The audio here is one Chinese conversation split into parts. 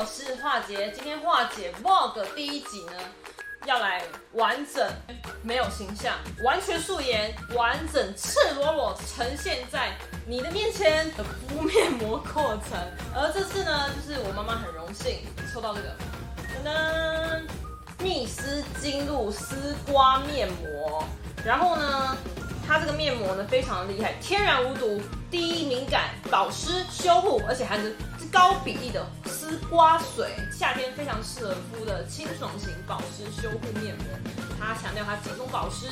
我是化姐。今天化姐 Vlog 第一集呢，要来完整没有形象，完全素颜，完整赤裸裸呈现在你的面前的敷面膜过程。而这次呢，就是我妈妈很荣幸抽到这个，噔噔，蜜丝精露丝瓜面膜。然后呢，它这个面膜呢非常的厉害，天然无毒，低敏感，保湿修护，而且还能高比例的丝瓜水，夏天非常适合敷的清爽型保湿修护面膜。它强调它集中保湿、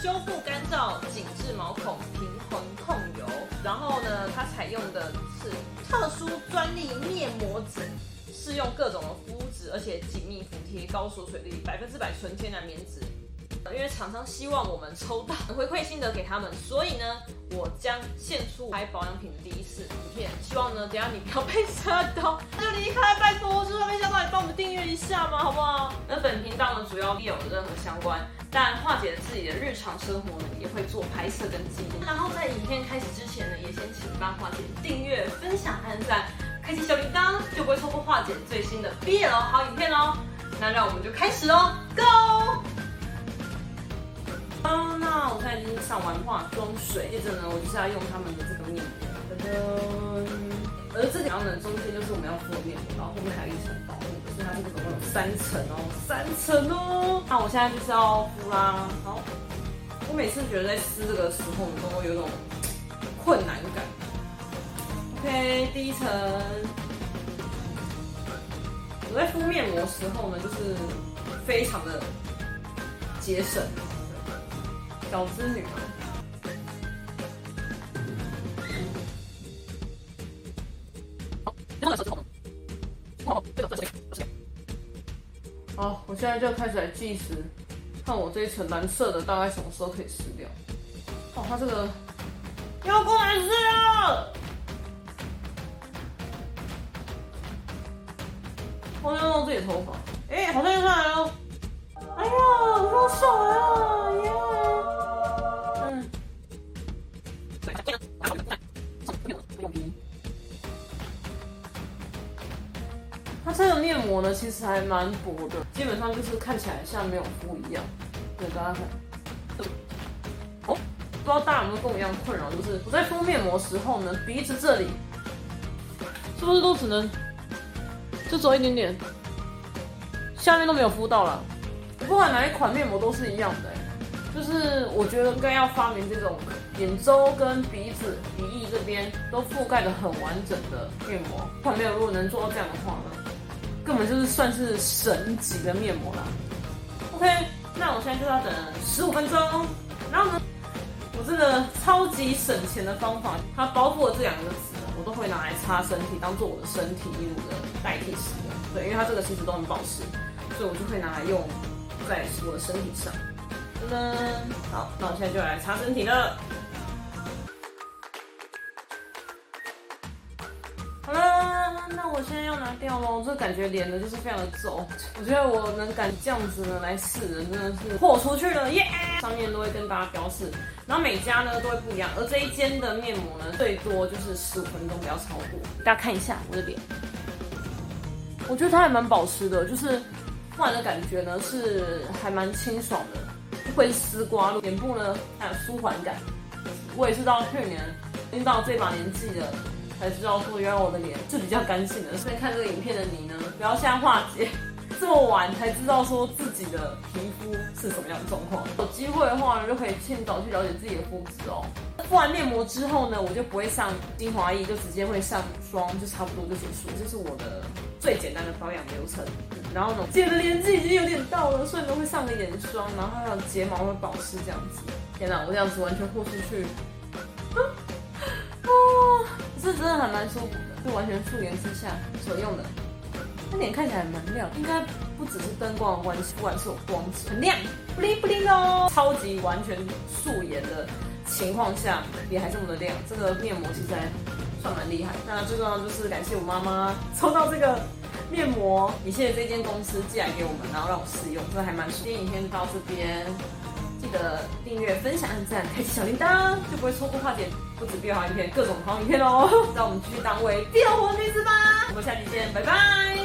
修复、干燥、紧致毛孔、平衡控油。然后呢，它采用的是特殊专利面膜纸，适用各种的肤质，而且紧密服贴，高锁水力，百分之百纯天然棉质。因为厂商希望我们抽到回馈心得给他们，所以呢，我将献出拍保养品的第一次影片。希望呢，等下你不要被吓到，那就离开，拜托，就算被吓到，你帮我们订阅一下嘛，好不好？那本频道呢，主要没有任何相关，但化解自己的日常生活呢，也会做拍摄跟记录。然后在影片开始之前呢，也先请帮化解订阅、分享、按赞、开启小铃铛，就不会错过化解最新的 BL 好影片哦。那让我们就开始哦，Go！上完化妆水，接着呢，我就是要用他们的这个面膜，噔噔。而这两呢，中间就是我们要敷的面膜，然后后面还有一层保护，所以它这个总共有三层哦，三层哦。那我现在就是要敷啦。好，我每次觉得在撕这个时候，都会有种困难感。OK，第一层。我在敷面膜的时候呢，就是非常的节省。小资女儿。好，我现在就开始来计时，看我这一层蓝色的大概什么时候可以撕掉。哦，它这个要过来撕了！我要弄自己的头发，哎、欸，好像又上来了！哎呀，好爽啊！耶！它这个面膜呢，其实还蛮薄的，基本上就是看起来像没有敷一样。对，大家看。哦，不知道大家有没有跟我一样困扰，就是我在敷面膜时候呢，鼻子这里是不是都只能就走一点点，下面都没有敷到了。不管哪一款面膜都是一样的，就是我觉得应该要发明这种眼周跟鼻子、鼻翼这边都覆盖的很完整的面膜。不管没有，如果能做到这样的话呢，根本就是算是神级的面膜啦。OK，那我现在就要等十五分钟。然后呢，我这个超级省钱的方法，它包括这两个词，我都会拿来擦身体，当做我的身体衣物的代替使用。对，因为它这个其实都很保湿，所以我就会拿来用在我的身体上。噔噔，好，那我现在就来擦身体了。我现在要拿掉喽，这感觉脸呢就是非常的皱。我觉得我能敢这样子呢来试人，真的是豁出去了耶上面都会跟大家标示，然后每家呢都会不一样。而这一间的面膜呢，最多就是十五分钟，不要超过。大家看一下我的脸，我觉得它还蛮保湿的，就是敷完的感觉呢是还蛮清爽的，不会丝瓜。脸部呢还有舒缓感。我也是到去年，已经到这把年纪了。才知道说，原来我的脸是比较干净的。所以看这个影片的你呢，不要像化姐这么晚才知道说自己的皮肤是什么样的状况。有机会的话呢，就可以趁早去了解自己的肤质哦。敷完面膜之后呢，我就不会上精华液，就直接会上霜，就差不多就结束。这是我的最简单的保养流程。然后呢，姐的年纪已经有点到了，所以呢会上个眼霜，然后还有睫毛会保湿这样子。天哪，我这样子完全豁出去。这真的还蛮舒服的，就完全素颜之下所用的。它脸看起来蛮亮，应该不只是灯光的关系，不管是有光质，很亮，不灵不灵哦。超级完全素颜的情况下，脸还这么的亮，这个面膜其实还算蛮厉害。那最重要就是感谢我妈妈抽到这个面膜，也谢谢这间公司寄来给我们，然后让我试用，这还蛮舒服。今天影片到这边。的订阅、分享、按赞、开启小铃铛，就不会错过跨点不止变化影片，各种狂影片哦。让我们继续当为 BL 活女子吧。我们下期见，拜拜。